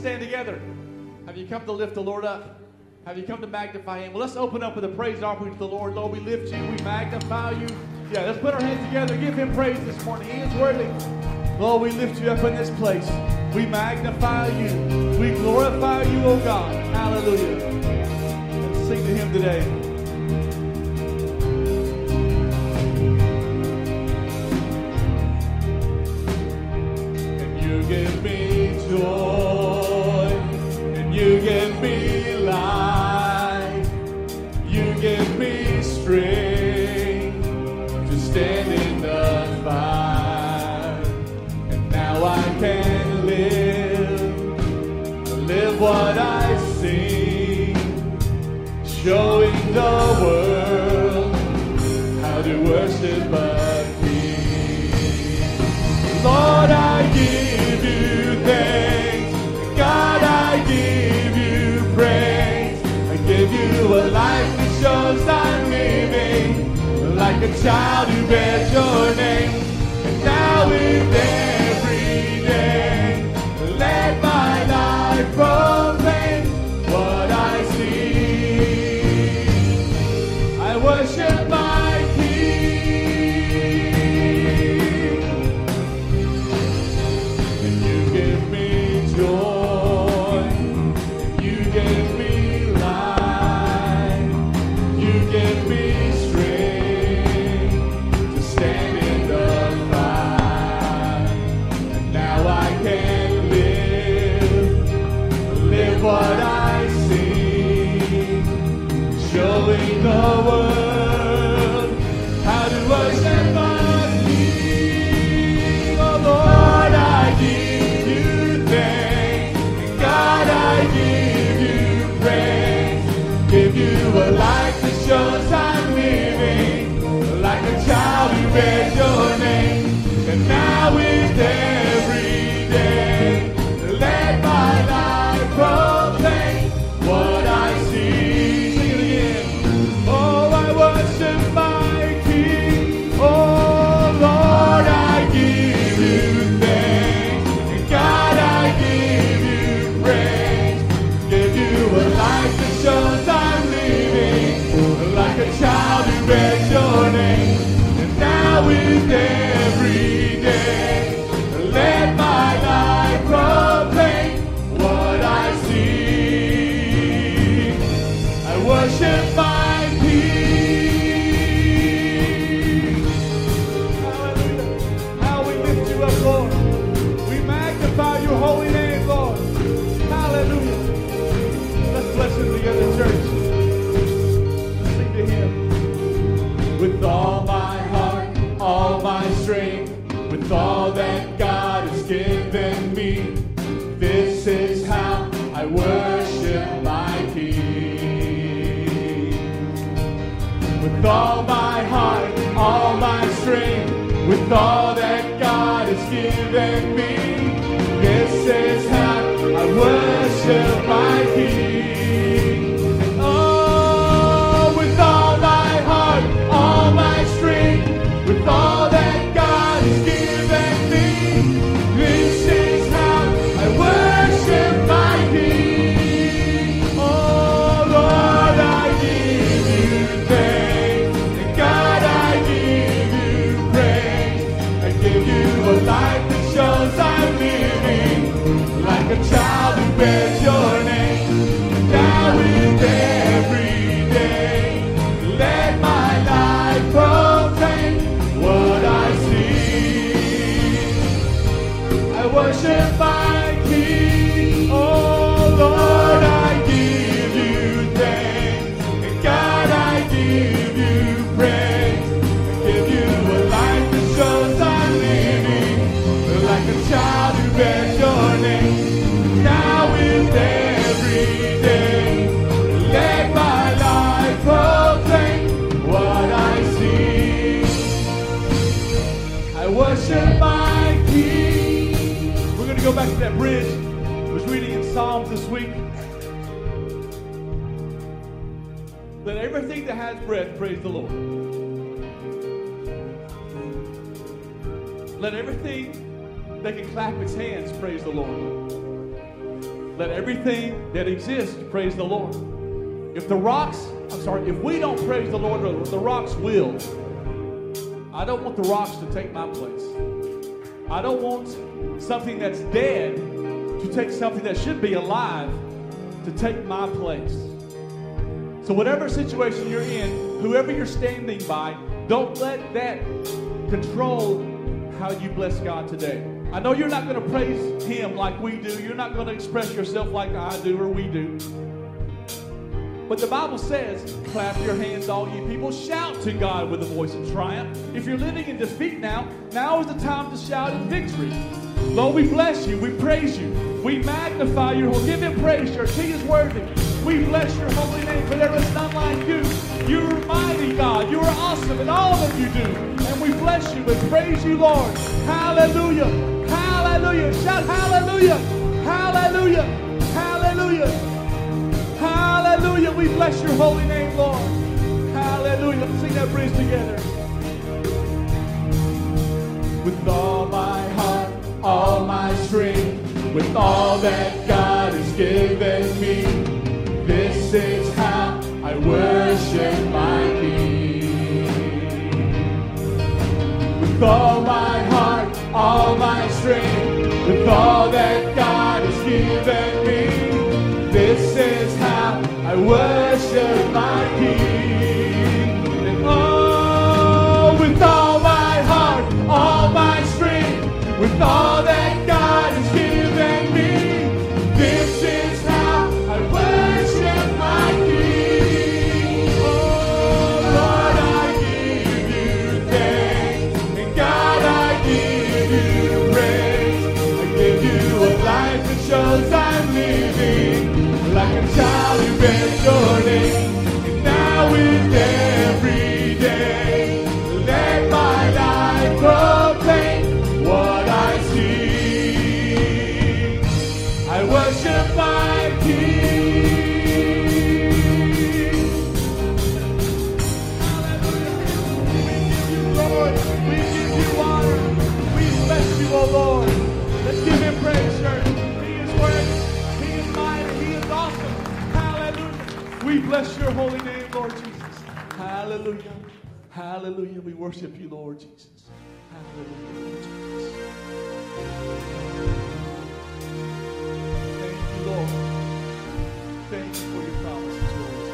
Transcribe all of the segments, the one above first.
stand together? Have you come to lift the Lord up? Have you come to magnify Him? Well, let's open up with a praise offering to the Lord. Lord, we lift you, we magnify you. Yeah, let's put our hands together, give Him praise this morning. He is worthy. Lord, we lift you up in this place. We magnify you. We glorify you, O oh God. Hallelujah. Let's sing to Him today. child who bears your name, and now and then. with all that God has given me. This is how I worship my King. back to that bridge. I was reading in Psalms this week. Let everything that has breath praise the Lord. Let everything that can clap its hands praise the Lord. Let everything that exists praise the Lord. If the rocks, I'm sorry, if we don't praise the Lord, the rocks will. I don't want the rocks to take my place. I don't want something that's dead to take something that should be alive to take my place. So, whatever situation you're in, whoever you're standing by, don't let that control how you bless God today. I know you're not going to praise Him like we do. You're not going to express yourself like I do or we do. But the Bible says, clap your hands, all you people. Shout to God with a voice of triumph. If you're living in defeat now, now is the time to shout in victory. Lord, we bless you. We praise you. We magnify you. We'll give him praise, church. He is worthy. We bless your holy name, for there is none like you. You are mighty, God. You are awesome in all that you do. And we bless you and praise you, Lord. Hallelujah. Hallelujah. Shout hallelujah. Hallelujah. Hallelujah. Hallelujah. We bless your holy name, Lord. Hallelujah. Let's sing that bridge together. With all my heart, all my strength, with all that God has given me, this is how I worship my King. With all my heart, all my strength, with all that I worship my King. Bless your holy name, Lord Jesus. Hallelujah. Hallelujah. We worship you, Lord Jesus. Hallelujah. Lord Jesus. Thank you, Lord. Thank you for your promises, Lord.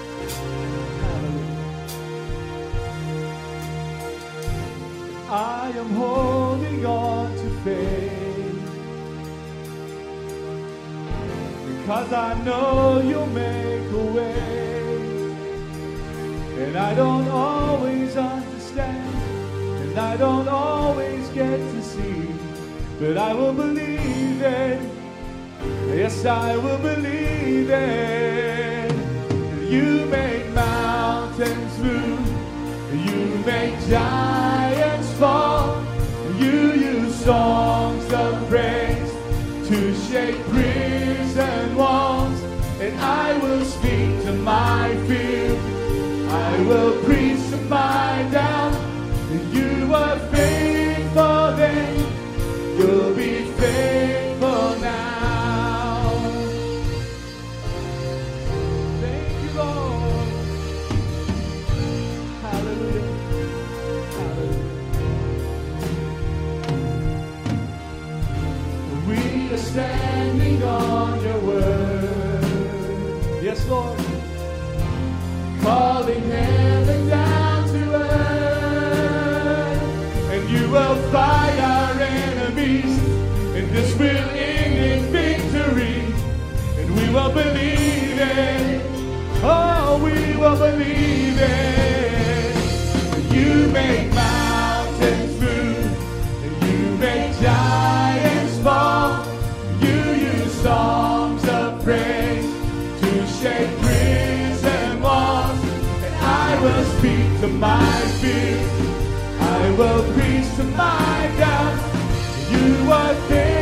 Hallelujah. I am holding on to faith because I know you'll make a way. And I don't always understand, and I don't always get to see, but I will believe it. Yes, I will believe it. You make mountains move. You make giants fall. You use songs of praise to shake prison walls. And I will speak to my fear. Standing on your word. Yes, Lord. Heaven down to earth. And you will fight our enemies. And this will end in victory. And we will believe it. Oh, we will believe it. You make mountains to my fear. I will preach to my doubt. You are faithful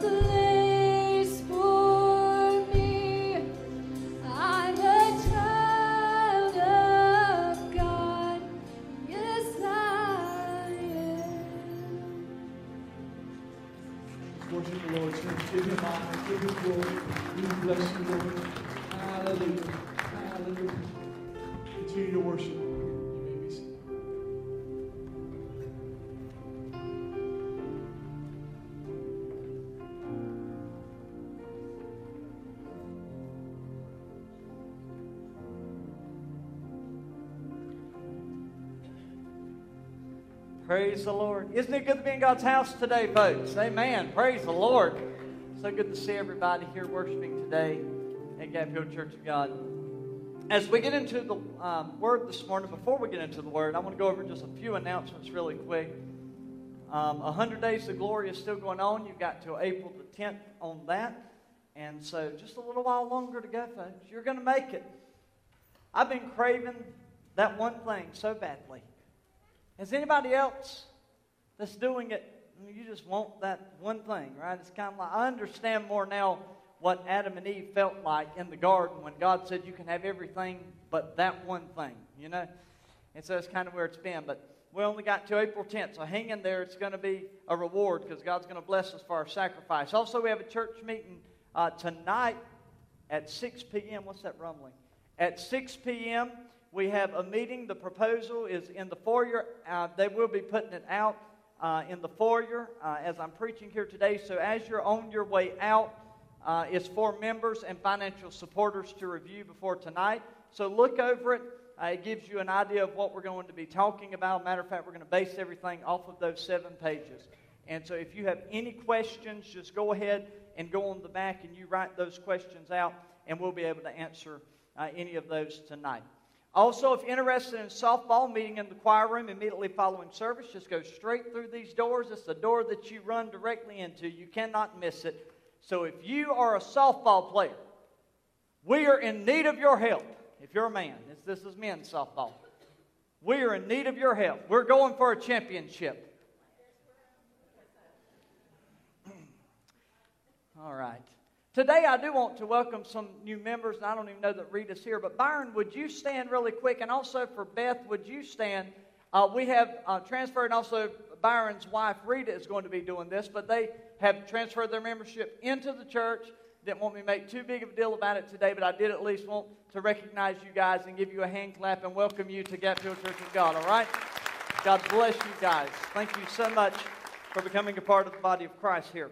the Praise the Lord. Isn't it good to be in God's house today, folks? Amen. Praise the Lord. So good to see everybody here worshiping today at Gap Church of God. As we get into the um, Word this morning, before we get into the Word, I want to go over just a few announcements really quick. Um, 100 Days of Glory is still going on. You've got till April the 10th on that. And so just a little while longer to go, folks. You're going to make it. I've been craving that one thing so badly. Has anybody else that's doing it? You just want that one thing, right? It's kind of like I understand more now what Adam and Eve felt like in the garden when God said you can have everything but that one thing, you know? And so it's kind of where it's been. But we only got to April 10th, so hang in there. It's going to be a reward because God's going to bless us for our sacrifice. Also, we have a church meeting uh, tonight at 6 p.m. What's that rumbling? At 6 p.m., we have a meeting. The proposal is in the foyer. Uh, they will be putting it out uh, in the foyer uh, as I'm preaching here today. So as you're on your way out, uh, it's for members and financial supporters to review before tonight. So look over it. Uh, it gives you an idea of what we're going to be talking about. Matter of fact, we're going to base everything off of those seven pages. And so if you have any questions, just go ahead and go on the back and you write those questions out, and we'll be able to answer uh, any of those tonight. Also, if interested in softball, meeting in the choir room immediately following service, just go straight through these doors. It's the door that you run directly into. You cannot miss it. So if you are a softball player, we are in need of your help. If you're a man, this is men's softball. We are in need of your help. We're going for a championship. All right. Today, I do want to welcome some new members, and I don't even know that Rita's here, but Byron, would you stand really quick? And also for Beth, would you stand? Uh, we have uh, transferred, and also Byron's wife, Rita, is going to be doing this, but they have transferred their membership into the church. Didn't want me to make too big of a deal about it today, but I did at least want to recognize you guys and give you a hand clap and welcome you to Gap Hill Church of God, all right? God bless you guys. Thank you so much for becoming a part of the body of Christ here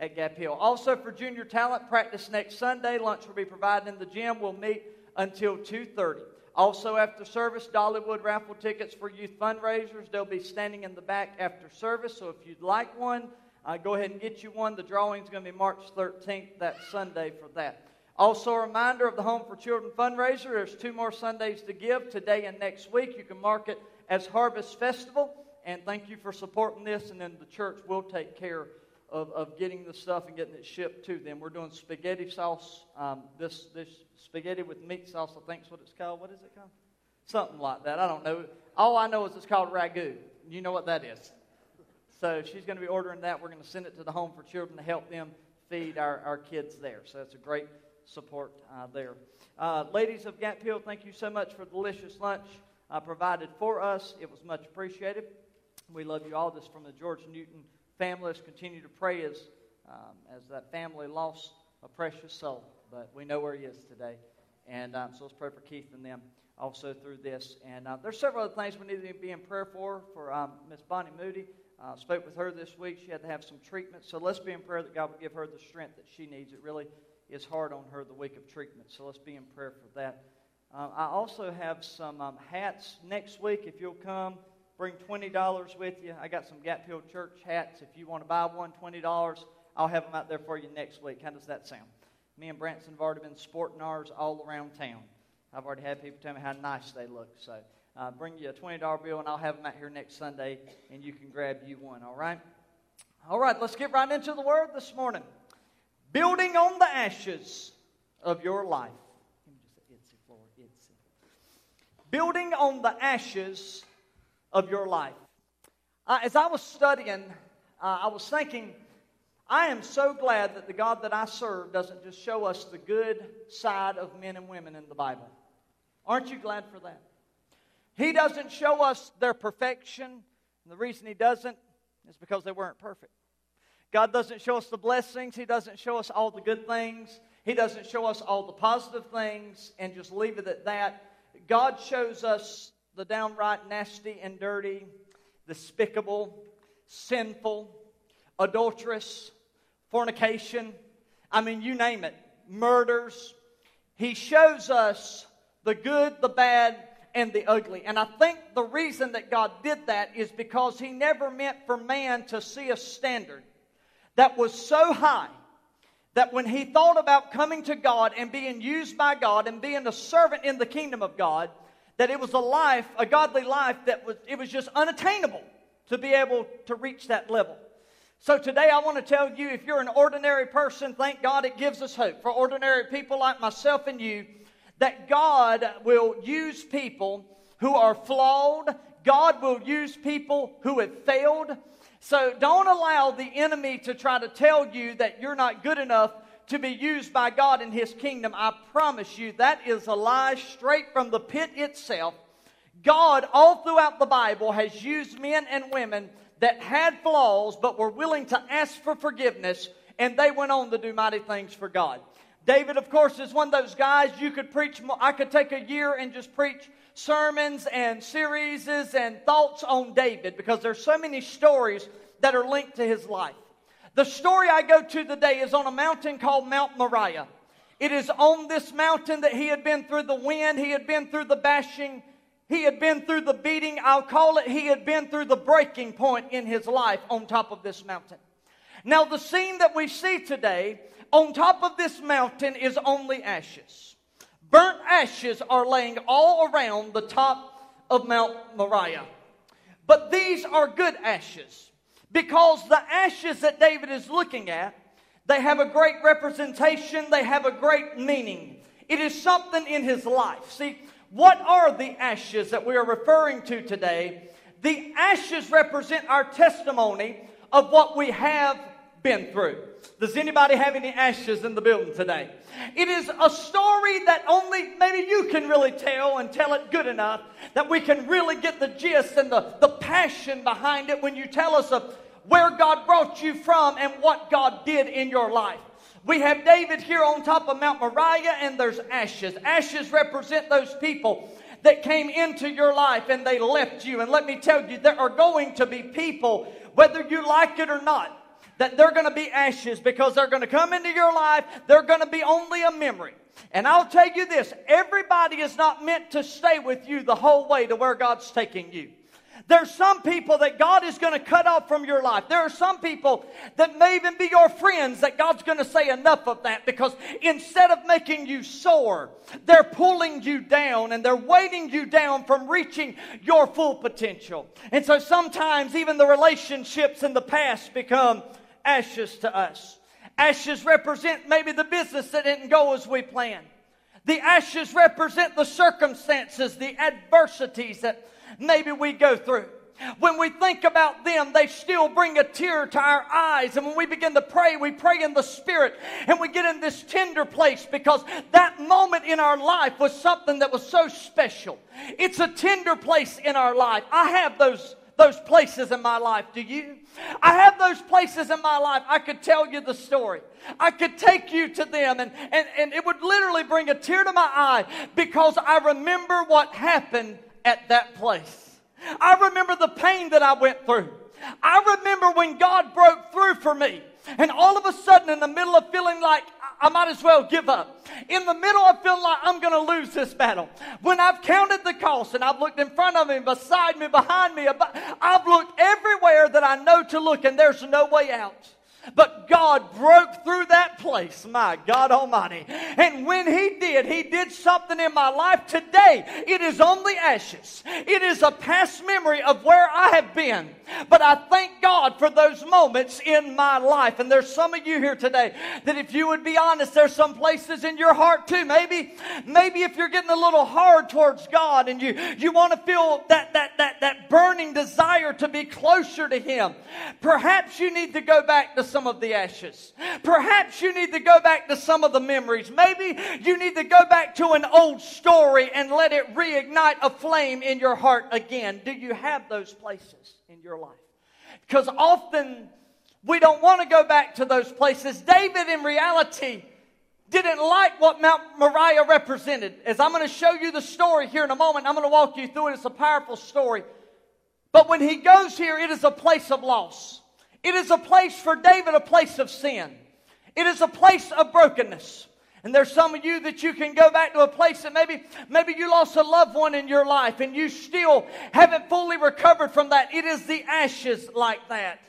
at Gap Hill. Also for junior talent practice next Sunday, lunch will be provided in the gym. We'll meet until 2:30. Also after service, Dollywood raffle tickets for youth fundraisers. They'll be standing in the back after service. So if you'd like one, uh, go ahead and get you one. The drawing is going to be March 13th, that Sunday for that. Also, a reminder of the Home for Children fundraiser. There's two more Sundays to give today and next week. You can mark it as Harvest Festival. And thank you for supporting this. And then the church will take care of, of getting the stuff and getting it shipped to them. We're doing spaghetti sauce. Um, this, this spaghetti with meat sauce, I think is what it's called. What is it called? Something like that. I don't know. All I know is it's called ragu. You know what that is. So she's going to be ordering that. We're going to send it to the Home for Children to help them feed our, our kids there. So it's a great support uh, there. Uh, ladies of Gap Hill, thank you so much for the delicious lunch uh, provided for us. It was much appreciated. We love you all. This from the George Newton family. Let's continue to pray as, um, as that family lost a precious soul. But we know where he is today. And um, so let's pray for Keith and them also through this. And uh, there's several other things we need to be in prayer for. For um, Miss Bonnie Moody, uh, spoke with her this week. She had to have some treatment. So let's be in prayer that God will give her the strength that she needs. It really is hard on her the week of treatment. So let's be in prayer for that. Uh, I also have some um, hats next week. If you'll come, bring $20 with you. I got some Gap Hill Church hats. If you want to buy one, $20. I'll have them out there for you next week. How does that sound? Me and Branson have already been sporting ours all around town. I've already had people tell me how nice they look. So uh, bring you a $20 bill, and I'll have them out here next Sunday, and you can grab you one, all right? All right, let's get right into the Word this morning. Building on the ashes of your life. Building on the ashes of your life. Uh, as I was studying, uh, I was thinking, I am so glad that the God that I serve doesn't just show us the good side of men and women in the Bible. Aren't you glad for that? He doesn't show us their perfection. And the reason He doesn't is because they weren't perfect. God doesn't show us the blessings, He doesn't show us all the good things, He doesn't show us all the positive things and just leave it at that. God shows us the downright nasty and dirty, despicable, sinful, adulterous, fornication. I mean, you name it, murders. He shows us the good, the bad, and the ugly. And I think the reason that God did that is because He never meant for man to see a standard that was so high that when he thought about coming to God and being used by God and being a servant in the kingdom of God, that it was a life, a godly life that was it was just unattainable to be able to reach that level. So today I want to tell you if you're an ordinary person, thank God it gives us hope. For ordinary people like myself and you, that God will use people who are flawed, God will use people who have failed. So don't allow the enemy to try to tell you that you're not good enough to be used by God in his kingdom. I promise you that is a lie straight from the pit itself. God, all throughout the Bible, has used men and women that had flaws but were willing to ask for forgiveness, and they went on to do mighty things for God. David, of course, is one of those guys you could preach. I could take a year and just preach sermons and series and thoughts on David because there's so many stories that are linked to his life. The story I go to today is on a mountain called Mount Moriah. It is on this mountain that he had been through the wind, he had been through the bashing, he had been through the beating. I'll call it, he had been through the breaking point in his life on top of this mountain. Now, the scene that we see today on top of this mountain is only ashes. Burnt ashes are laying all around the top of Mount Moriah. But these are good ashes because the ashes that David is looking at, they have a great representation, they have a great meaning. It is something in his life. See, what are the ashes that we are referring to today? The ashes represent our testimony of what we have been through. Does anybody have any ashes in the building today? It is a story that only maybe you can really tell and tell it good enough that we can really get the gist and the, the passion behind it when you tell us of where God brought you from and what God did in your life. We have David here on top of Mount Moriah, and there's ashes. Ashes represent those people that came into your life and they left you. And let me tell you, there are going to be people, whether you like it or not, that they're going to be ashes because they're going to come into your life. They're going to be only a memory. And I'll tell you this everybody is not meant to stay with you the whole way to where God's taking you. There's some people that God is going to cut off from your life. There are some people that may even be your friends that God's going to say enough of that because instead of making you soar, they're pulling you down and they're weighting you down from reaching your full potential. And so sometimes even the relationships in the past become ashes to us. Ashes represent maybe the business that didn't go as we planned. The ashes represent the circumstances, the adversities that maybe we go through. When we think about them, they still bring a tear to our eyes. And when we begin to pray, we pray in the Spirit and we get in this tender place because that moment in our life was something that was so special. It's a tender place in our life. I have those those places in my life. Do you? I have those places in my life. I could tell you the story. I could take you to them, and, and, and it would literally bring a tear to my eye because I remember what happened at that place. I remember the pain that I went through. I remember when God broke through for me. And all of a sudden, in the middle of feeling like I might as well give up. In the middle of feeling like I'm going to lose this battle. When I've counted the cost and I've looked in front of me, beside me, behind me, I've looked everywhere that I know to look and there's no way out. But God broke through that place, my God Almighty. And when He did, He did something in my life today. It is only ashes. It is a past memory of where I have been. But I thank God for those moments in my life. And there's some of you here today that if you would be honest, there's some places in your heart too. Maybe, maybe if you're getting a little hard towards God and you, you want to feel that, that, that, that burning desire to be closer to Him, perhaps you need to go back to some of the ashes. Perhaps you need to go back to some of the memories. Maybe you need to go back to an old story and let it reignite a flame in your heart again. Do you have those places in your life? Because often We don't want to go back to those places. David, in reality, didn't like what Mount Moriah represented. As I'm going to show you the story here in a moment, I'm going to walk you through it. It's a powerful story. But when he goes here, it is a place of loss. It is a place for David, a place of sin. It is a place of brokenness. And there's some of you that you can go back to a place that maybe, maybe you lost a loved one in your life and you still haven't fully recovered from that. It is the ashes like that.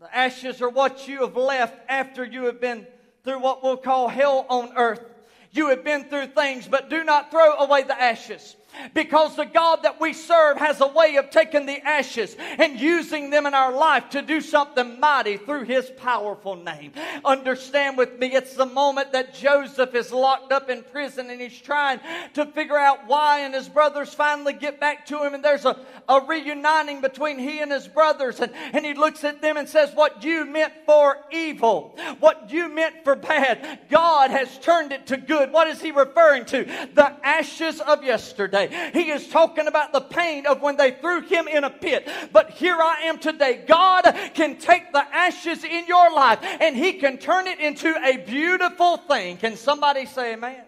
The ashes are what you have left after you have been through what we'll call hell on earth. You have been through things, but do not throw away the ashes. Because the God that we serve has a way of taking the ashes and using them in our life to do something mighty through His powerful name. Understand with me, it's the moment that Joseph is locked up in prison and he's trying to figure out why, and his brothers finally get back to him, and there's a, a reuniting between he and his brothers, and, and he looks at them and says, What you meant for evil, what you meant for bad, God has turned it to good. What is he referring to? The ashes of yesterday. He is talking about the pain of when they threw him in a pit. But here I am today. God can take the ashes in your life and he can turn it into a beautiful thing. Can somebody say amen?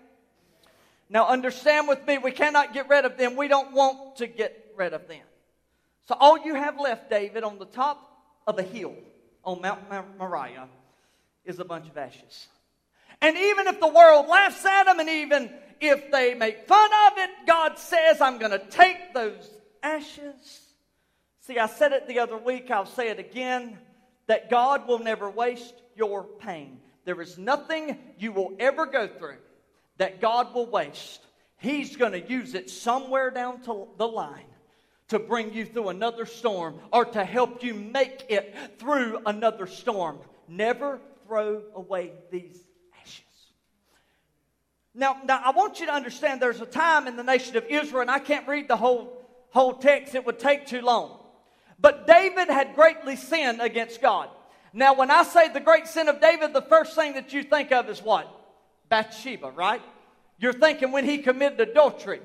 Now understand with me, we cannot get rid of them. We don't want to get rid of them. So all you have left, David, on the top of a hill on Mount Moriah is a bunch of ashes. And even if the world laughs at them and even if they make fun of it, God says, I'm going to take those ashes. See, I said it the other week, I'll say it again that God will never waste your pain. There is nothing you will ever go through that God will waste. He's going to use it somewhere down to the line to bring you through another storm or to help you make it through another storm. Never throw away these now, now, I want you to understand there's a time in the nation of Israel, and I can't read the whole, whole text, it would take too long. But David had greatly sinned against God. Now, when I say the great sin of David, the first thing that you think of is what? Bathsheba, right? You're thinking when he committed adultery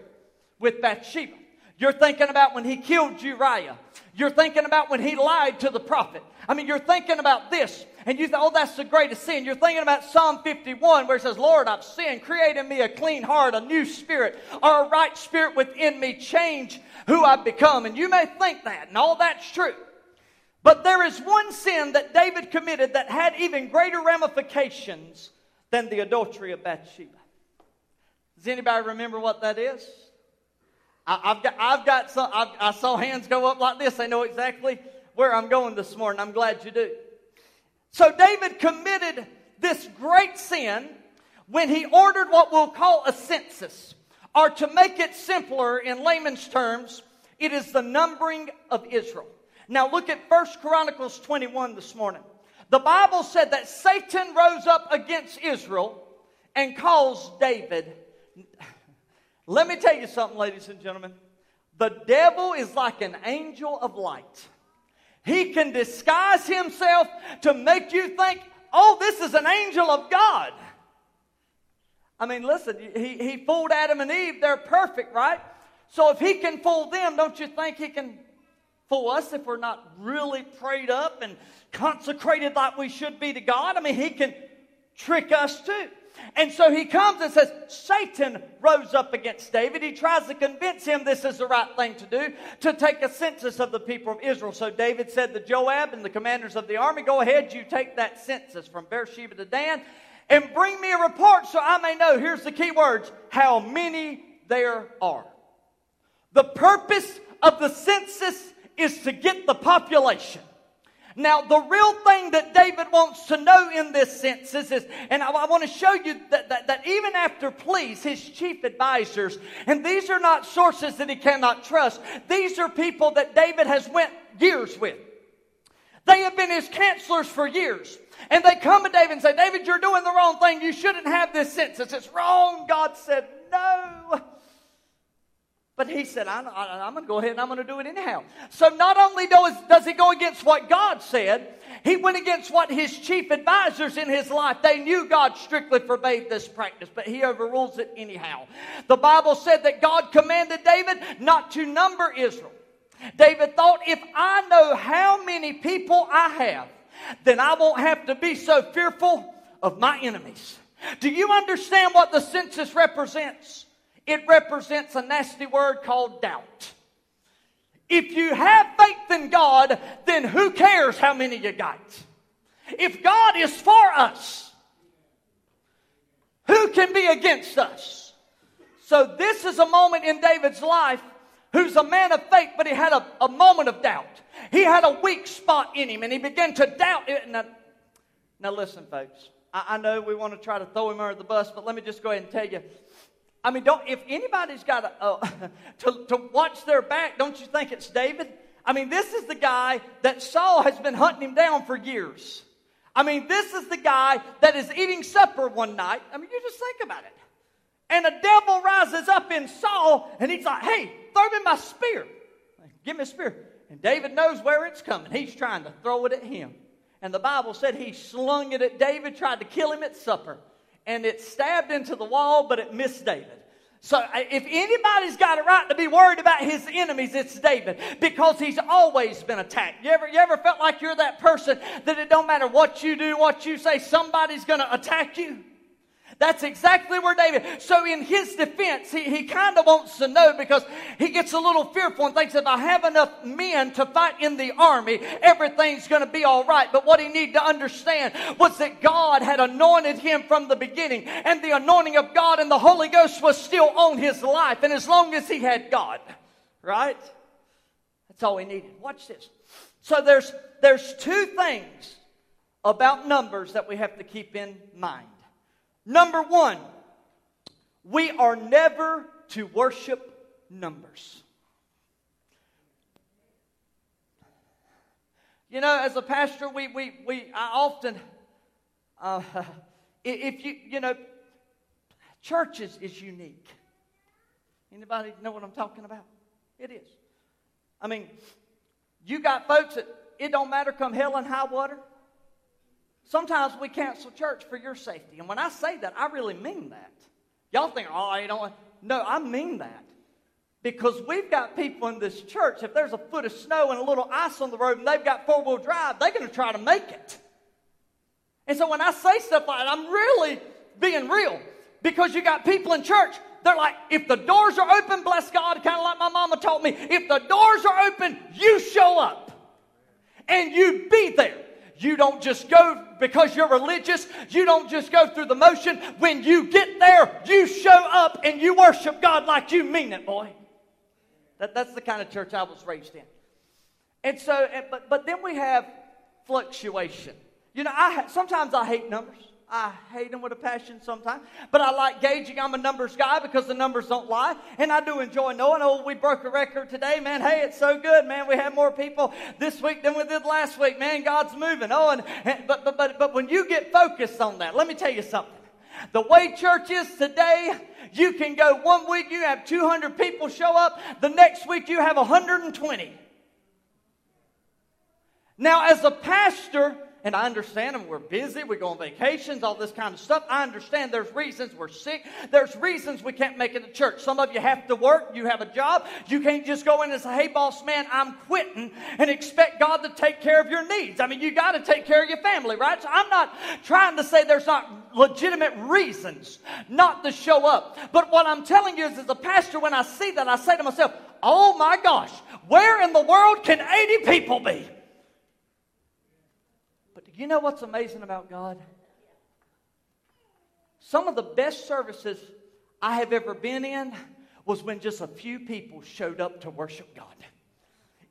with Bathsheba. You're thinking about when he killed Uriah. You're thinking about when he lied to the prophet. I mean, you're thinking about this, and you think, oh, that's the greatest sin. You're thinking about Psalm 51, where it says, Lord, I've sinned. Create in me a clean heart, a new spirit, or a right spirit within me. Change who I've become. And you may think that, and all that's true. But there is one sin that David committed that had even greater ramifications than the adultery of Bathsheba. Does anybody remember what that is? I, have got, I've got some, I've, I saw hands go up like this. They know exactly where I'm going this morning. I'm glad you do. So David committed this great sin when he ordered what we'll call a census, or to make it simpler in layman's terms, it is the numbering of Israel. Now look at First Chronicles 21 this morning. The Bible said that Satan rose up against Israel and caused David let me tell you something, ladies and gentlemen. The devil is like an angel of light. He can disguise himself to make you think, oh, this is an angel of God. I mean, listen, he, he fooled Adam and Eve. They're perfect, right? So if he can fool them, don't you think he can fool us if we're not really prayed up and consecrated like we should be to God? I mean, he can trick us too. And so he comes and says, Satan rose up against David. He tries to convince him this is the right thing to do, to take a census of the people of Israel. So David said to Joab and the commanders of the army, Go ahead, you take that census from Beersheba to Dan and bring me a report so I may know, here's the key words, how many there are. The purpose of the census is to get the population. Now, the real thing that David wants to know in this census is, and I, I want to show you that, that, that even after police, his chief advisors, and these are not sources that he cannot trust, these are people that David has went years with. They have been his counselors for years. And they come to David and say, David, you're doing the wrong thing. You shouldn't have this census. It's wrong. God said, no. But he said, I'm, I'm going to go ahead and I'm going to do it anyhow. So not only does, does he go against what God said, he went against what his chief advisors in his life. They knew God strictly forbade this practice, but he overrules it anyhow. The Bible said that God commanded David not to number Israel. David thought, if I know how many people I have, then I won't have to be so fearful of my enemies. Do you understand what the census represents? It represents a nasty word called doubt. If you have faith in God, then who cares how many you got? If God is for us, who can be against us? So, this is a moment in David's life who's a man of faith, but he had a, a moment of doubt. He had a weak spot in him and he began to doubt it. Now, now listen, folks. I, I know we want to try to throw him under the bus, but let me just go ahead and tell you. I mean, don't, if anybody's got a, uh, to, to watch their back, don't you think it's David? I mean, this is the guy that Saul has been hunting him down for years. I mean, this is the guy that is eating supper one night. I mean, you just think about it. And a devil rises up in Saul, and he's like, hey, throw me my spear. Give me a spear. And David knows where it's coming. He's trying to throw it at him. And the Bible said he slung it at David, tried to kill him at supper. And it stabbed into the wall, but it missed David. So if anybody's got a right to be worried about his enemies, it's David because he's always been attacked. You ever, you ever felt like you're that person that it don't matter what you do, what you say, somebody's going to attack you? That's exactly where David. So in his defense, he, he kind of wants to know because he gets a little fearful and thinks if I have enough men to fight in the army, everything's going to be all right. But what he needed to understand was that God had anointed him from the beginning and the anointing of God and the Holy Ghost was still on his life. And as long as he had God, right? That's all he needed. Watch this. So there's, there's two things about numbers that we have to keep in mind. Number one, we are never to worship numbers. You know, as a pastor, we, we, we I often, uh, if you, you know, church is, is unique. Anybody know what I'm talking about? It is. I mean, you got folks that it don't matter come hell and high water. Sometimes we cancel church for your safety. And when I say that, I really mean that. Y'all think, oh, you don't. No, I mean that. Because we've got people in this church, if there's a foot of snow and a little ice on the road and they've got four wheel drive, they're going to try to make it. And so when I say stuff like that, I'm really being real. Because you got people in church, they're like, if the doors are open, bless God, kind of like my mama taught me, if the doors are open, you show up. And you be there. You don't just go because you're religious. You don't just go through the motion. When you get there, you show up and you worship God like you mean it, boy. That, that's the kind of church I was raised in. And so, but, but then we have fluctuation. You know, I sometimes I hate numbers. I hate them with a passion sometimes. But I like gauging. I'm a numbers guy because the numbers don't lie. And I do enjoy knowing, oh, we broke a record today, man. Hey, it's so good, man. We had more people this week than we did last week, man. God's moving. Oh, and, and but, but, but, but when you get focused on that, let me tell you something. The way church is today, you can go one week, you have 200 people show up. The next week, you have 120. Now, as a pastor, and I understand them. We're busy. We go on vacations, all this kind of stuff. I understand there's reasons we're sick. There's reasons we can't make it to church. Some of you have to work. You have a job. You can't just go in and say, hey, boss man, I'm quitting and expect God to take care of your needs. I mean, you got to take care of your family, right? So I'm not trying to say there's not legitimate reasons not to show up. But what I'm telling you is, as a pastor, when I see that, I say to myself, oh my gosh, where in the world can 80 people be? You know what's amazing about God? Some of the best services I have ever been in was when just a few people showed up to worship God.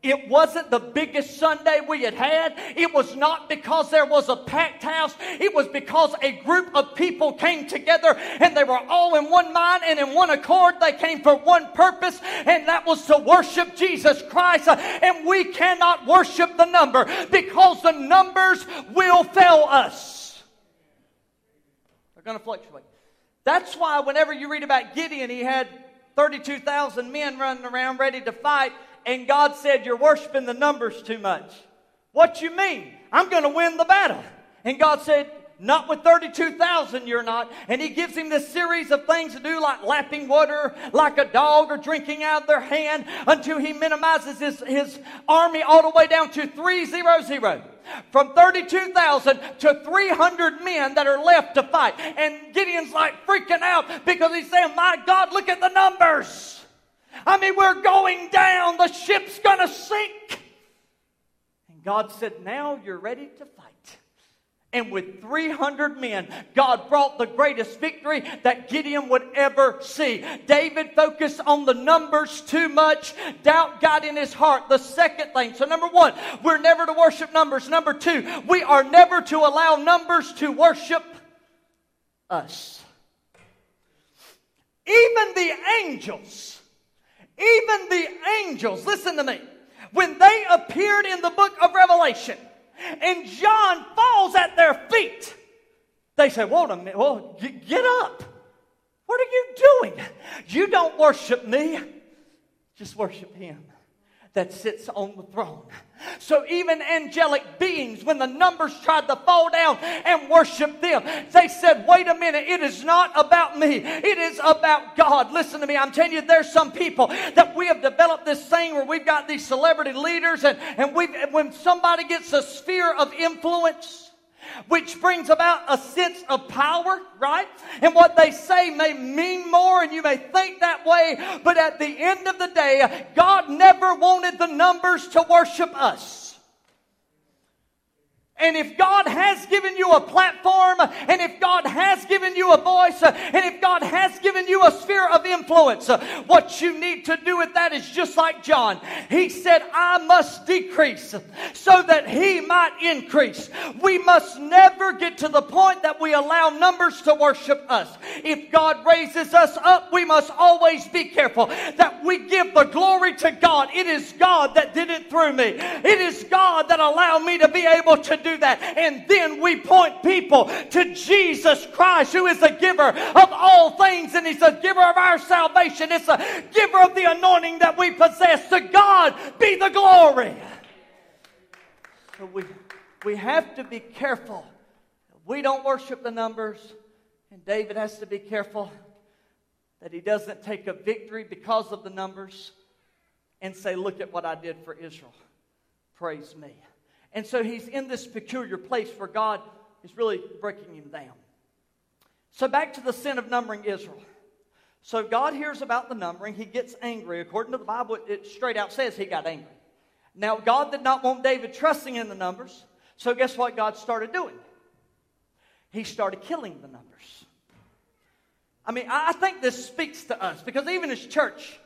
It wasn't the biggest Sunday we had had. It was not because there was a packed house. It was because a group of people came together and they were all in one mind and in one accord. They came for one purpose, and that was to worship Jesus Christ. And we cannot worship the number because the numbers will fail us. They're going to fluctuate. That's why whenever you read about Gideon, he had 32,000 men running around ready to fight and God said, You're worshiping the numbers too much. What you mean? I'm going to win the battle. And God said, Not with 32,000, you're not. And he gives him this series of things to do, like lapping water, like a dog, or drinking out of their hand, until he minimizes his, his army all the way down to 300. From 32,000 to 300 men that are left to fight. And Gideon's like freaking out because he's saying, My God, look at the numbers. I mean, we're going down. The ship's going to sink. And God said, Now you're ready to fight. And with 300 men, God brought the greatest victory that Gideon would ever see. David focused on the numbers too much. Doubt got in his heart. The second thing. So, number one, we're never to worship numbers. Number two, we are never to allow numbers to worship us. Even the angels, even the angels, listen to me, when they appeared in the book of Revelation, and John falls at their feet. They say, Wait a minute, well, get up. What are you doing? You don't worship me, just worship him that sits on the throne. So even angelic beings, when the numbers tried to fall down and worship them, they said, wait a minute, it is not about me. It is about God. Listen to me. I'm telling you, there's some people that we have developed this thing where we've got these celebrity leaders and, and we when somebody gets a sphere of influence, which brings about a sense of power, right? And what they say may mean more, and you may think that way, but at the end of the day, God never wanted the numbers to worship us. And if God has given you a platform, and if God has given you a voice, and if God has given you a sphere of influence, what you need to do with that is just like John. He said, I must decrease so that he might increase. We must never get to the point that we allow numbers to worship us. If God raises us up, we must always be careful that we give the glory to God. It is God that did it through me. It is God that allowed me to be able to do that. And then we point people to Jesus Christ, who is the giver of all things, and He's the giver of our salvation. It's the giver of the anointing that we possess. To God be the glory. So we, we have to be careful. We don't worship the numbers, and David has to be careful that he doesn't take a victory because of the numbers and say, Look at what I did for Israel. Praise me. And so he's in this peculiar place where God is really breaking him down. So back to the sin of numbering Israel. So God hears about the numbering. He gets angry. According to the Bible, it straight out says he got angry. Now, God did not want David trusting in the numbers. So guess what God started doing? He started killing the numbers. I mean, I think this speaks to us because even as church,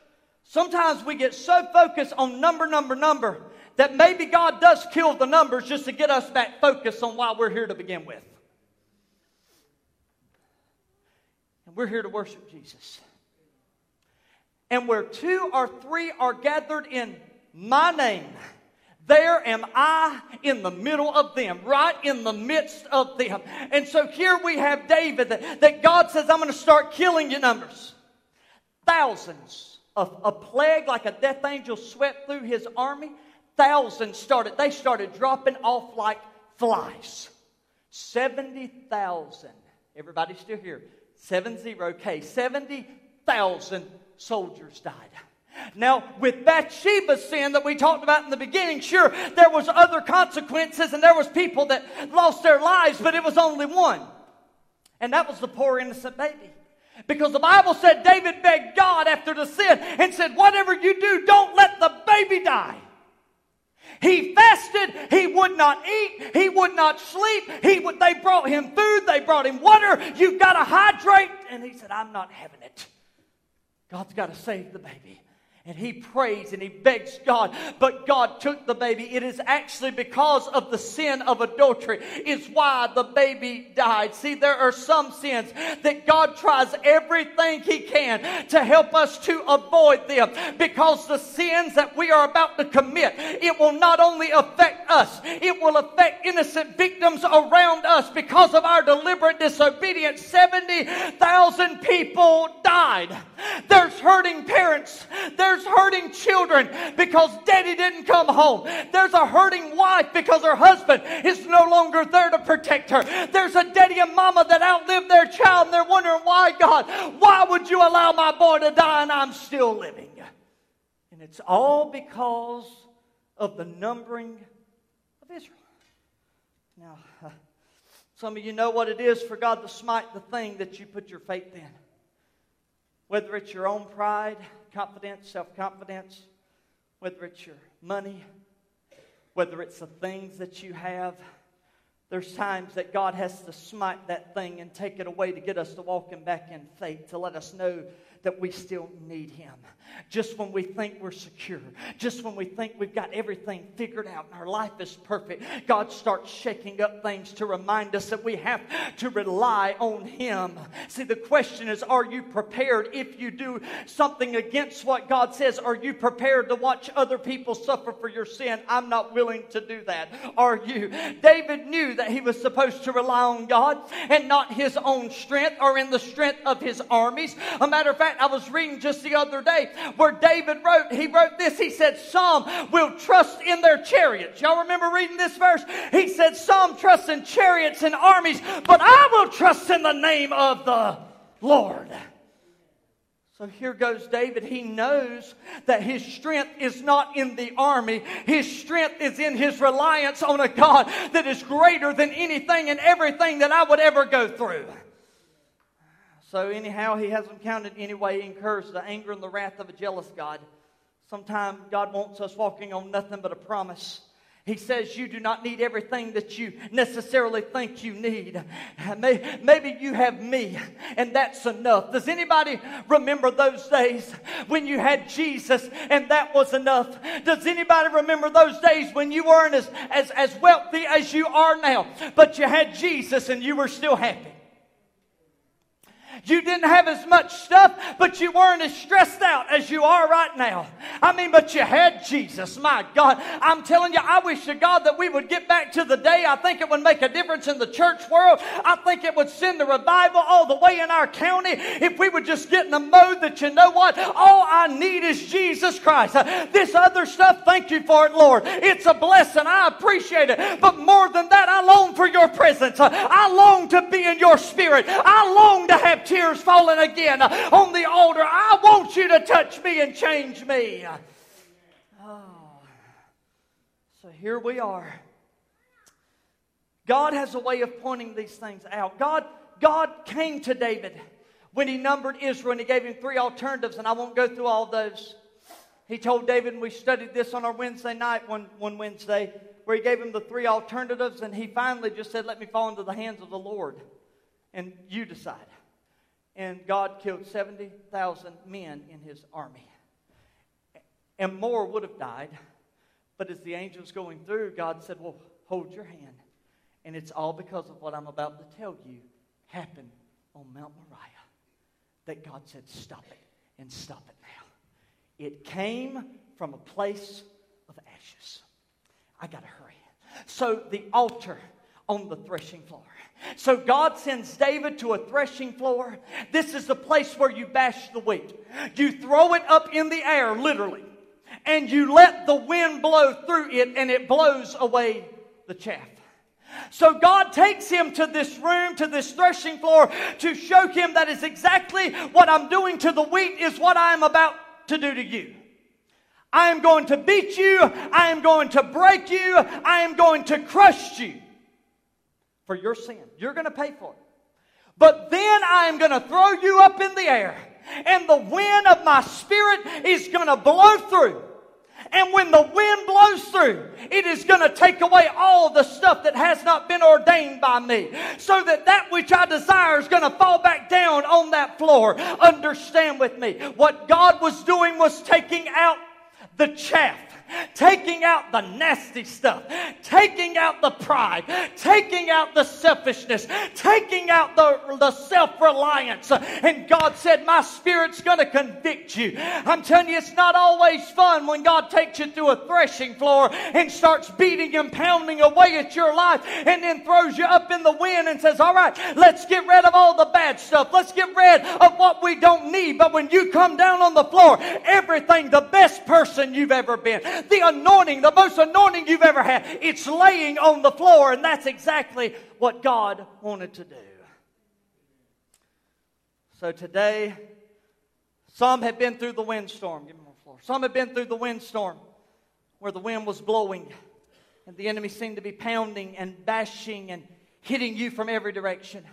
sometimes we get so focused on number, number, number that maybe God does kill the numbers just to get us back focused on why we're here to begin with. And we're here to worship Jesus. And where two or three are gathered in my name, there am I in the middle of them, right in the midst of them. And so here we have David that, that God says, I'm going to start killing your numbers. Thousands of a plague like a death angel swept through his army thousands started, they started dropping off like flies. 70,000. Everybody still here? 70K. 70,000 soldiers died. Now, with Bathsheba's sin that we talked about in the beginning, sure, there was other consequences and there was people that lost their lives, but it was only one. And that was the poor innocent baby. Because the Bible said David begged God after the sin and said, whatever you do, don't let the baby die. He fasted. He would not eat. He would not sleep. He would, they brought him food. They brought him water. You've got to hydrate. And he said, I'm not having it. God's got to save the baby. And he prays and he begs God, but God took the baby. It is actually because of the sin of adultery, is why the baby died. See, there are some sins that God tries everything he can to help us to avoid them because the sins that we are about to commit, it will not only affect us, it will affect innocent victims around us because of our deliberate disobedience. 70,000 people died died. There's hurting parents. There's hurting children because daddy didn't come home. There's a hurting wife because her husband is no longer there to protect her. There's a daddy and mama that outlived their child and they're wondering why, God, why would you allow my boy to die and I'm still living? And it's all because of the numbering of Israel. Now, some of you know what it is for God to smite the thing that you put your faith in. Whether it's your own pride, confidence, self confidence, whether it's your money, whether it's the things that you have. There's times that God has to smite that thing and take it away to get us to walking back in faith, to let us know that we still need Him. Just when we think we're secure, just when we think we've got everything figured out and our life is perfect, God starts shaking up things to remind us that we have to rely on Him. See, the question is are you prepared if you do something against what God says? Are you prepared to watch other people suffer for your sin? I'm not willing to do that. Are you? David knew that he was supposed to rely on God and not his own strength or in the strength of his armies. A matter of fact, I was reading just the other day where David wrote, he wrote this. He said, Some will trust in their chariots. Y'all remember reading this verse? He said, Some trust in chariots and armies, but I will trust in the name of the Lord. So here goes David. He knows that his strength is not in the army. His strength is in his reliance on a God that is greater than anything and everything that I would ever go through. So, anyhow, he hasn't counted any way incurs the anger and the wrath of a jealous God. Sometimes God wants us walking on nothing but a promise. He says you do not need everything that you necessarily think you need. Maybe you have me, and that's enough. Does anybody remember those days when you had Jesus and that was enough? Does anybody remember those days when you weren't as, as, as wealthy as you are now, but you had Jesus and you were still happy? You didn't have as much stuff, but you weren't as stressed out as you are right now. I mean, but you had Jesus. My God. I'm telling you, I wish to God that we would get back to the day. I think it would make a difference in the church world. I think it would send the revival all the way in our county if we would just get in the mode that you know what? All I need is Jesus Christ. This other stuff, thank you for it, Lord. It's a blessing. I appreciate it. But more than that, I long for your presence. I long to be in your spirit. I long to have tears falling again on the altar. I want you to touch me and change me. Oh. So here we are. God has a way of pointing these things out. God, God came to David when he numbered Israel and he gave him three alternatives, and I won't go through all those. He told David, and we studied this on our Wednesday night, one, one Wednesday, where he gave him the three alternatives, and he finally just said, Let me fall into the hands of the Lord, and you decide and God killed 70,000 men in his army. And more would have died. But as the angels going through, God said, Well, hold your hand. And it's all because of what I'm about to tell you happened on Mount Moriah. That God said, Stop it and stop it now. It came from a place of ashes. I got to hurry. So the altar on the threshing floor. So God sends David to a threshing floor. This is the place where you bash the wheat. You throw it up in the air, literally, and you let the wind blow through it, and it blows away the chaff. So God takes him to this room, to this threshing floor, to show him that is exactly what I'm doing to the wheat is what I am about to do to you. I am going to beat you. I am going to break you. I am going to crush you for your sin. You're going to pay for it. But then I am going to throw you up in the air, and the wind of my spirit is going to blow through. And when the wind blows through, it is going to take away all the stuff that has not been ordained by me. So that that which I desire is going to fall back down on that floor. Understand with me. What God was doing was taking out the chaff taking out the nasty stuff, taking out the pride, taking out the selfishness, taking out the, the self reliance. And God said, My spirit's going to convict you. I'm telling you, it's not always fun when God takes you through a threshing floor and starts beating and pounding away at your life and then throws you up in the wind and says, All right, let's get rid of all the bad stuff. Let's get rid of what we don't need. But when you come down on the floor, everything, the best person you've ever been, the anointing, the most anointing you've ever had, it's laying on the floor. And that's exactly what God wanted to do. So today, some have been through the windstorm. Give me more floor. Some have been through the windstorm where the wind was blowing and the enemy seemed to be pounding and bashing and hitting you from every direction.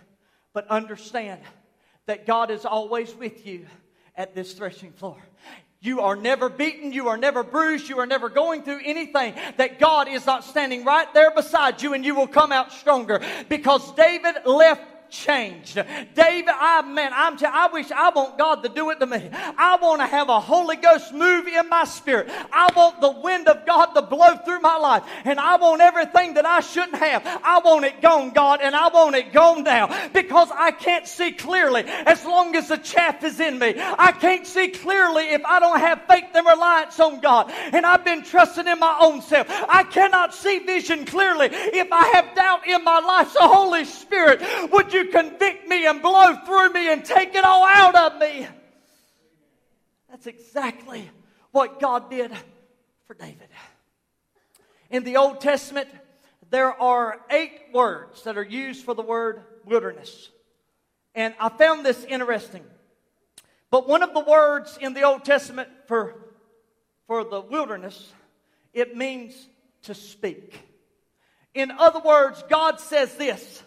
But understand that God is always with you at this threshing floor. You are never beaten. You are never bruised. You are never going through anything that God is not standing right there beside you and you will come out stronger because David left changed. David, I man, I'm t- I wish I want God to do it to me. I want to have a Holy Ghost move in my spirit. I want the wind of God to blow through my life. And I want everything that I shouldn't have. I want it gone, God, and I want it gone now. Because I can't see clearly as long as the chaff is in me. I can't see clearly if I don't have faith and reliance on God. And I've been trusting in my own self. I cannot see vision clearly if I have doubt in my life. So Holy Spirit, would you convict me and blow through me and take it all out of me? That's exactly what God did for David. In the Old Testament, there are eight words that are used for the word wilderness. And I found this interesting. But one of the words in the Old Testament for, for the wilderness, it means to speak. In other words, God says this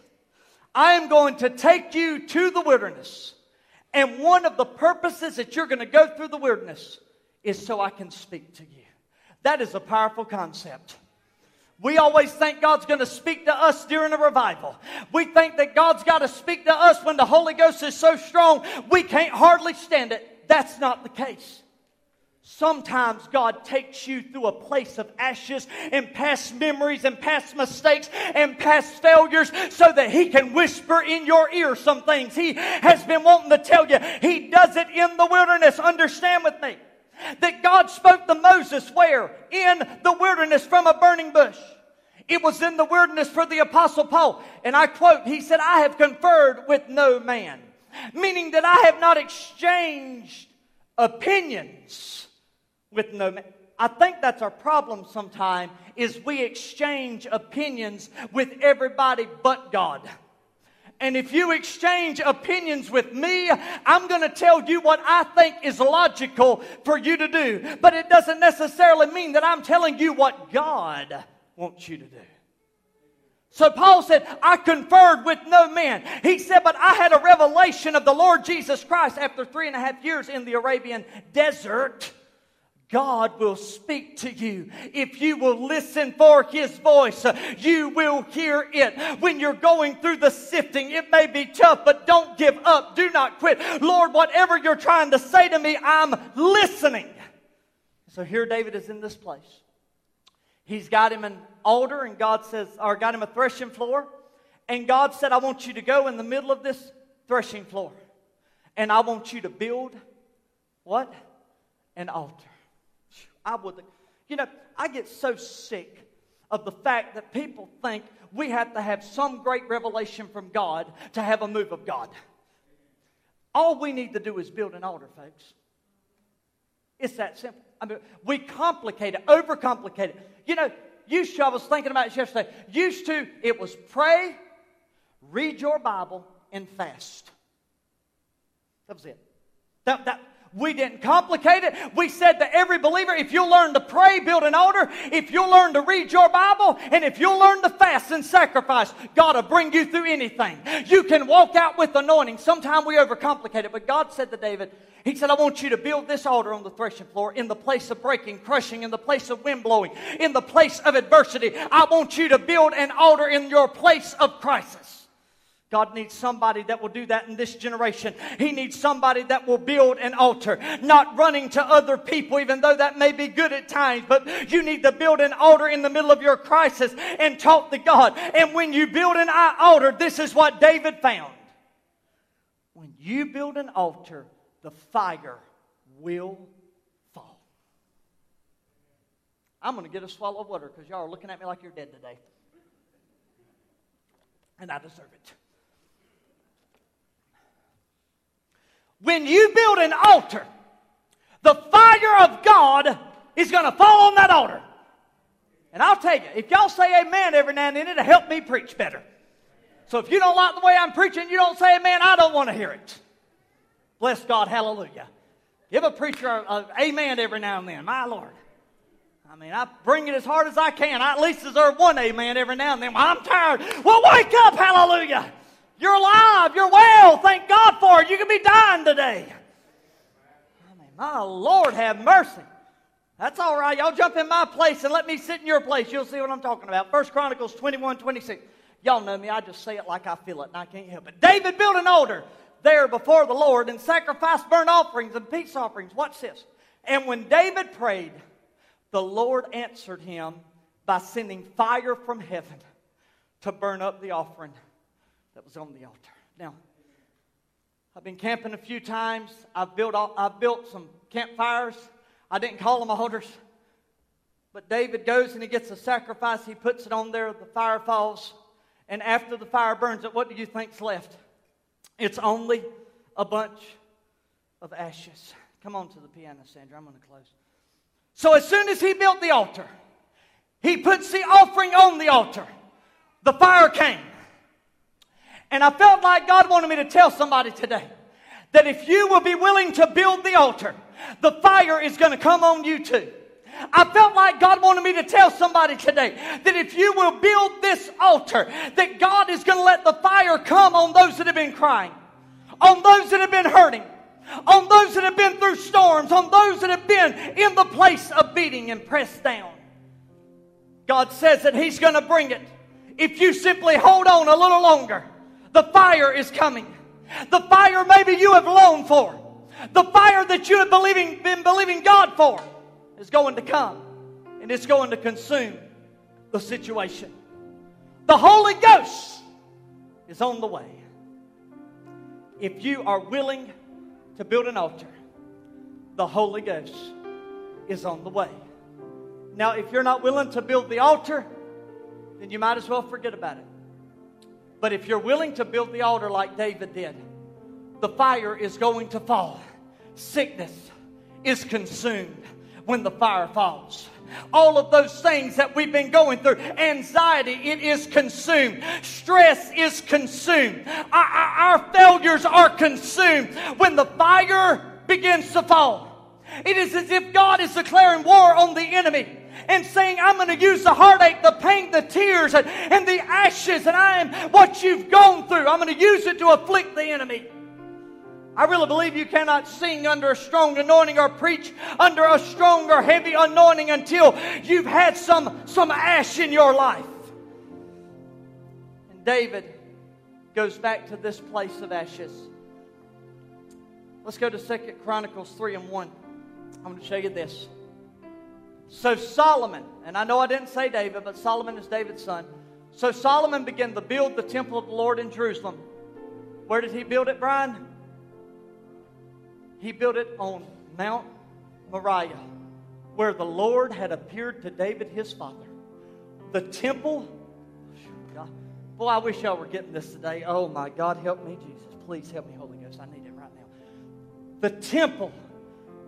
I am going to take you to the wilderness. And one of the purposes that you're going to go through the wilderness is so I can speak to you. That is a powerful concept. We always think God's going to speak to us during a revival. We think that God's got to speak to us when the Holy Ghost is so strong we can't hardly stand it. That's not the case. Sometimes God takes you through a place of ashes and past memories and past mistakes and past failures so that He can whisper in your ear some things He has been wanting to tell you. He does it in the wilderness. Understand with me that God spoke to Moses where? In the wilderness from a burning bush. It was in the wilderness for the apostle Paul. And I quote, he said, I have conferred with no man. Meaning that I have not exchanged opinions with no man. I think that's our problem sometimes is we exchange opinions with everybody but God. And if you exchange opinions with me, I'm going to tell you what I think is logical for you to do. But it doesn't necessarily mean that I'm telling you what God wants you to do. So Paul said, I conferred with no man. He said, but I had a revelation of the Lord Jesus Christ after three and a half years in the Arabian desert. God will speak to you. If you will listen for His voice, you will hear it. When you're going through the sifting, it may be tough, but don't give up. Do not quit. Lord, whatever you're trying to say to me, I'm listening. So here David is in this place. He's got him an altar, and God says, or got him a threshing floor. And God said, I want you to go in the middle of this threshing floor. And I want you to build what? An altar. I would, you know, I get so sick of the fact that people think we have to have some great revelation from God to have a move of God. All we need to do is build an altar, folks. It's that simple. I mean, we complicate it, overcomplicate it. You know, used to, I was thinking about yesterday. Used to, it was pray, read your Bible, and fast. That was it. That, that, we didn't complicate it. We said to every believer, if you'll learn to pray, build an altar, if you'll learn to read your Bible, and if you'll learn to fast and sacrifice, God will bring you through anything. You can walk out with anointing. Sometimes we overcomplicate it, but God said to David, He said, I want you to build this altar on the threshing floor in the place of breaking, crushing, in the place of wind blowing, in the place of adversity. I want you to build an altar in your place of crisis. God needs somebody that will do that in this generation. He needs somebody that will build an altar, not running to other people, even though that may be good at times. But you need to build an altar in the middle of your crisis and talk to God. And when you build an altar, this is what David found. When you build an altar, the fire will fall. I'm going to get a swallow of water because y'all are looking at me like you're dead today. And I deserve it. When you build an altar, the fire of God is going to fall on that altar. And I'll tell you, if y'all say amen every now and then, it'll help me preach better. So if you don't like the way I'm preaching, you don't say amen, I don't want to hear it. Bless God, hallelujah. Give a preacher an amen every now and then, my Lord. I mean, I bring it as hard as I can. I at least deserve one amen every now and then. Well, I'm tired. Well, wake up, hallelujah. You're alive. You're well. Thank God for it. You can be dying today. Oh, I mean, my Lord, have mercy. That's all right. Y'all jump in my place and let me sit in your place. You'll see what I'm talking about. First Chronicles 21, 26. Y'all know me. I just say it like I feel it, and I can't help it. David built an altar there before the Lord and sacrificed burnt offerings and peace offerings. Watch this. And when David prayed, the Lord answered him by sending fire from heaven to burn up the offering that was on the altar. Now, I've been camping a few times. I've built, I've built some campfires. I didn't call them altars. But David goes and he gets a sacrifice. He puts it on there. The fire falls. And after the fire burns it, what do you think's left? It's only a bunch of ashes. Come on to the piano, Sandra. I'm going to close. So as soon as he built the altar, he puts the offering on the altar. The fire came. And I felt like God wanted me to tell somebody today that if you will be willing to build the altar, the fire is going to come on you too. I felt like God wanted me to tell somebody today that if you will build this altar, that God is going to let the fire come on those that have been crying, on those that have been hurting, on those that have been through storms, on those that have been in the place of beating and pressed down. God says that He's going to bring it if you simply hold on a little longer. The fire is coming. The fire maybe you have longed for. The fire that you have believing, been believing God for is going to come. And it's going to consume the situation. The Holy Ghost is on the way. If you are willing to build an altar, the Holy Ghost is on the way. Now, if you're not willing to build the altar, then you might as well forget about it. But if you're willing to build the altar like David did, the fire is going to fall. Sickness is consumed when the fire falls. All of those things that we've been going through, anxiety, it is consumed. Stress is consumed. Our, our, our failures are consumed when the fire begins to fall. It is as if God is declaring war on the enemy and saying, I'm going to use the heartache, the pain, the tears, and, and the ashes, and I am what you've gone through. I'm going to use it to afflict the enemy. I really believe you cannot sing under a strong anointing or preach under a strong or heavy anointing until you've had some, some ash in your life. And David goes back to this place of ashes. Let's go to Second Chronicles 3 and 1. I'm going to show you this. So Solomon, and I know I didn't say David, but Solomon is David's son. So Solomon began to build the temple of the Lord in Jerusalem. Where did he build it, Brian? He built it on Mount Moriah, where the Lord had appeared to David his father. The temple, boy, I wish y'all were getting this today. Oh my God, help me, Jesus. Please help me, Holy Ghost. I need it right now. The temple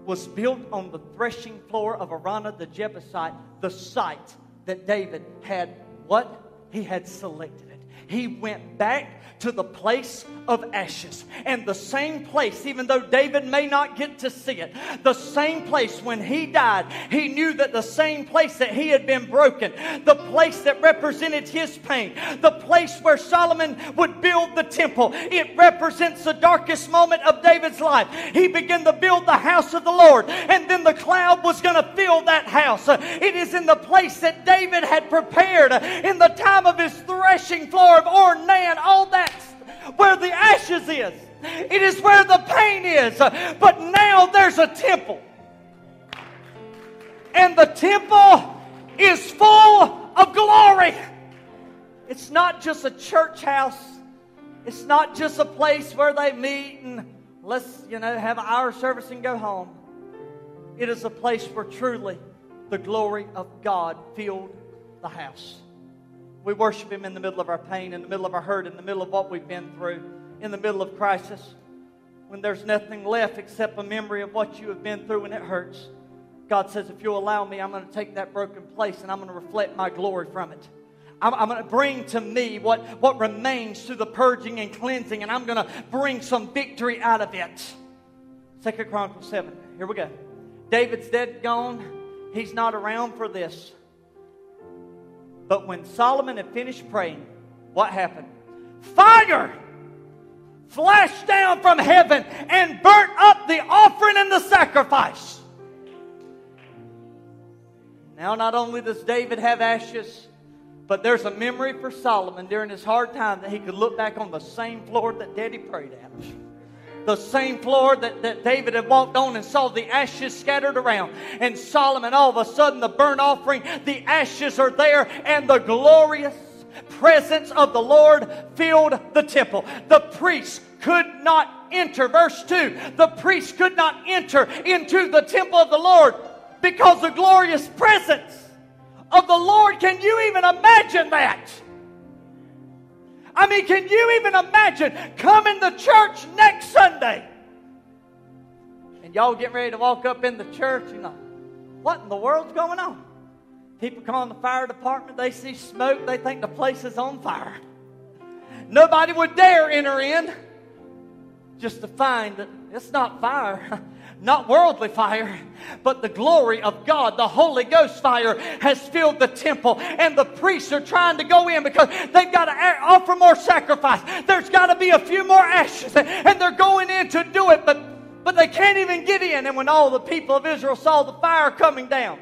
was built on the threshing floor of Araunah the Jebusite, the site that David had what? He had selected. He went back to the place of ashes. And the same place, even though David may not get to see it, the same place when he died, he knew that the same place that he had been broken, the place that represented his pain, the place where Solomon would build the temple, it represents the darkest moment of David's life. He began to build the house of the Lord, and then the cloud was going to fill that house. It is in the place that David had prepared in the time of his threshing floor of Ornan, all that where the ashes is. It is where the pain is. But now there's a temple. And the temple is full of glory. It's not just a church house. It's not just a place where they meet and let's, you know, have our service and go home. It is a place where truly the glory of God filled the house. We worship Him in the middle of our pain, in the middle of our hurt, in the middle of what we've been through, in the middle of crisis, when there's nothing left except a memory of what you have been through and it hurts. God says, if you'll allow me, I'm going to take that broken place and I'm going to reflect my glory from it. I'm, I'm going to bring to me what, what remains through the purging and cleansing, and I'm going to bring some victory out of it. Second Chronicles 7. Here we go. David's dead, gone. He's not around for this. But when Solomon had finished praying, what happened? Fire flashed down from heaven and burnt up the offering and the sacrifice. Now, not only does David have ashes, but there's a memory for Solomon during his hard time that he could look back on the same floor that Daddy prayed at. The same floor that, that David had walked on and saw the ashes scattered around. And Solomon, all of a sudden, the burnt offering, the ashes are there, and the glorious presence of the Lord filled the temple. The priests could not enter. Verse 2 the priests could not enter into the temple of the Lord because the glorious presence of the Lord. Can you even imagine that? I mean, can you even imagine coming to church next Sunday? And y'all getting ready to walk up in the church, you know, what in the world's going on? People come on the fire department, they see smoke, they think the place is on fire. Nobody would dare enter in just to find that it's not fire. not worldly fire, but the glory of God, the Holy Ghost fire has filled the temple, and the priests are trying to go in because they've got to offer more sacrifice. There's got to be a few more ashes, and they're going in to do it, but but they can't even get in. And when all the people of Israel saw the fire coming down,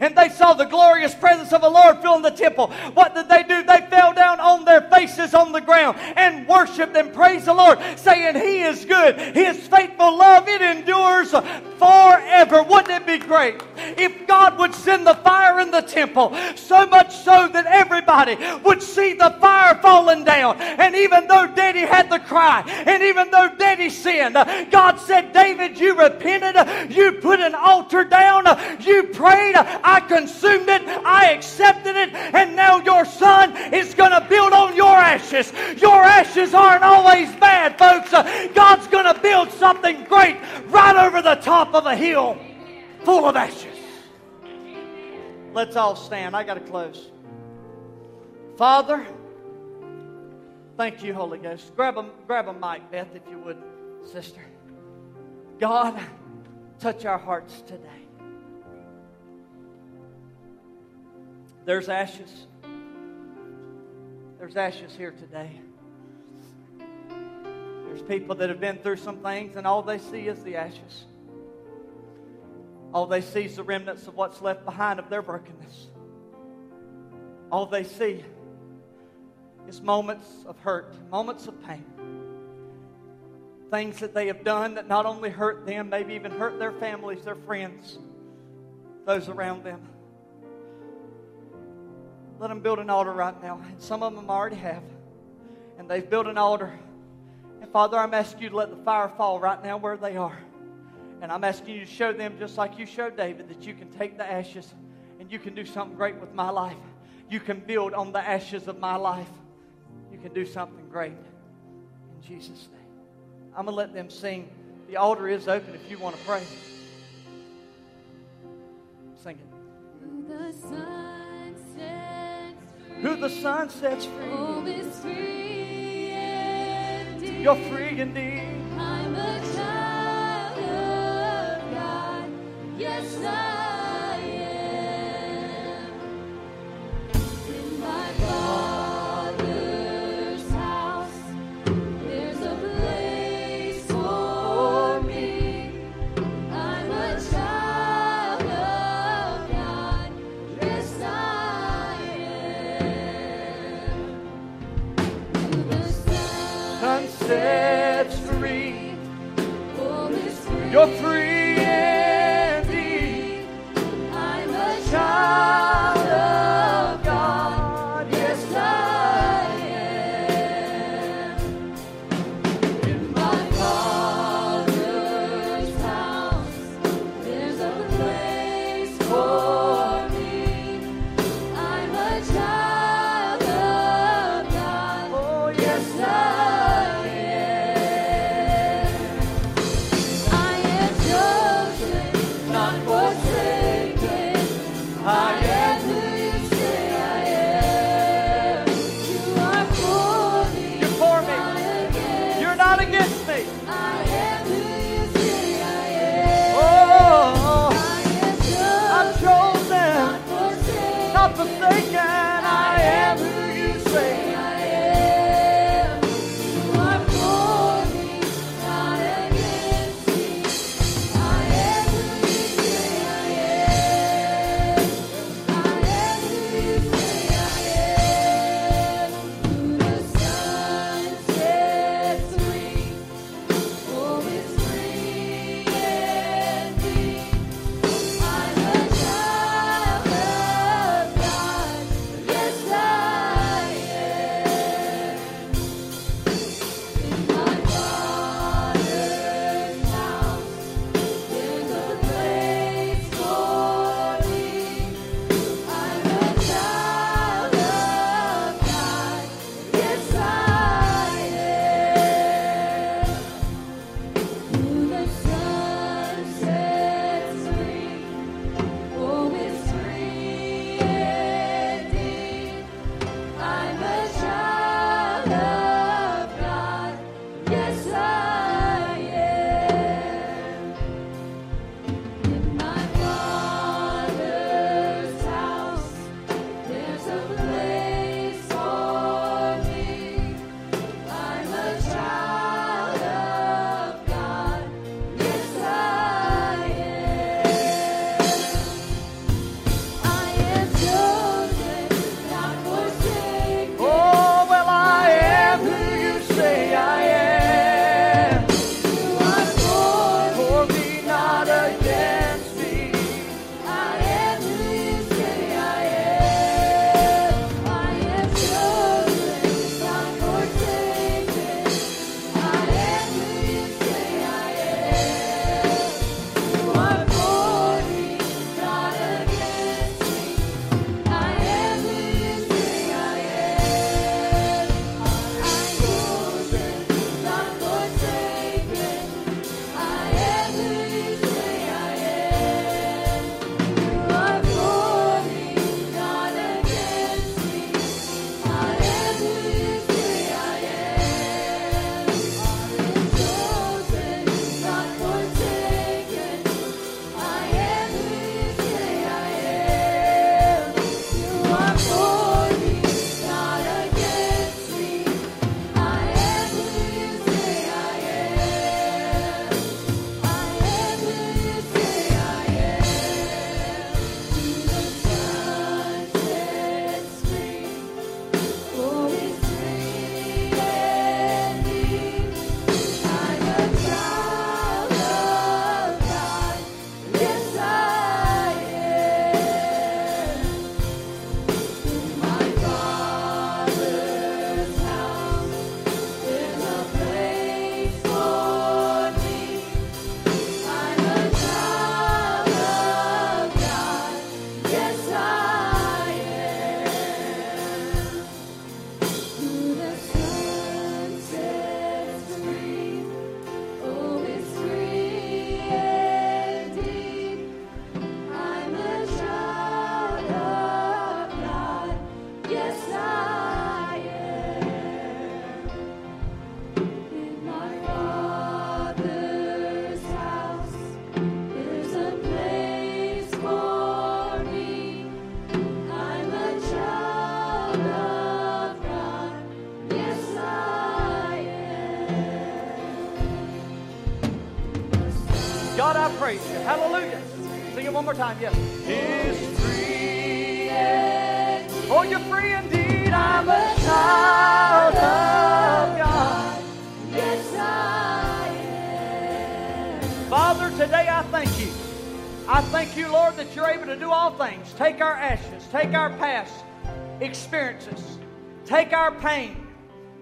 and they saw the glorious presence of the Lord filling the temple. What did they do? They fell down on their faces on the ground and worshiped and praised the Lord, saying, He is good. His faithful love, it endures forever. Wouldn't it be great if God would send the fire in the temple so much so that everybody would see the fire falling down? And even though Daddy had the cry, and even though Daddy sinned, God said, David, you repented, you put an altar down, you prayed, I consumed it, I accepted it, and now your son is going to build on your ashes. Your ashes aren't always bad, folks. Uh, God's going to build something great right over the top of a hill full of ashes. Let's all stand. I got to close. Father, thank you, Holy Ghost. Grab a, grab a mic, Beth, if you would, sister. God, touch our hearts today. There's ashes. There's ashes here today. There's people that have been through some things, and all they see is the ashes. All they see is the remnants of what's left behind of their brokenness. All they see is moments of hurt, moments of pain. Things that they have done that not only hurt them, maybe even hurt their families, their friends, those around them. Let them build an altar right now. And some of them already have. And they've built an altar. And Father, I'm asking you to let the fire fall right now where they are. And I'm asking you to show them, just like you showed David, that you can take the ashes and you can do something great with my life. You can build on the ashes of my life. You can do something great. In Jesus' name. I'm going to let them sing. The altar is open if you want to pray. Sing it. The. Who the Son sets free, is free indeed. you're free indeed. I'm a child of God. Yes, I time. Yes. Is free. Oh, you're free indeed. I'm a child of God. Yes, I am. Father, today I thank you. I thank you, Lord, that you're able to do all things. Take our ashes, take our past experiences, take our pain,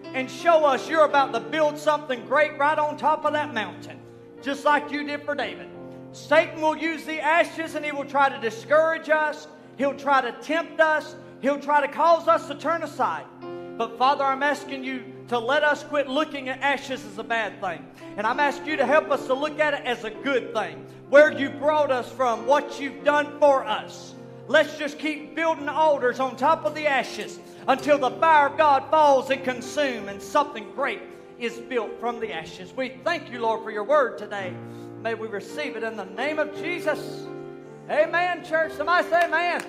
and show us you're about to build something great right on top of that mountain, just like you did for David. Satan will use the ashes and he will try to discourage us, he'll try to tempt us, he'll try to cause us to turn aside. But Father, I'm asking you to let us quit looking at ashes as a bad thing. And I'm asking you to help us to look at it as a good thing. Where you brought us from, what you've done for us. Let's just keep building altars on top of the ashes until the fire of God falls and consumes and something great is built from the ashes. We thank you, Lord, for your word today. May we receive it in the name of Jesus. Amen, church. Somebody say amen.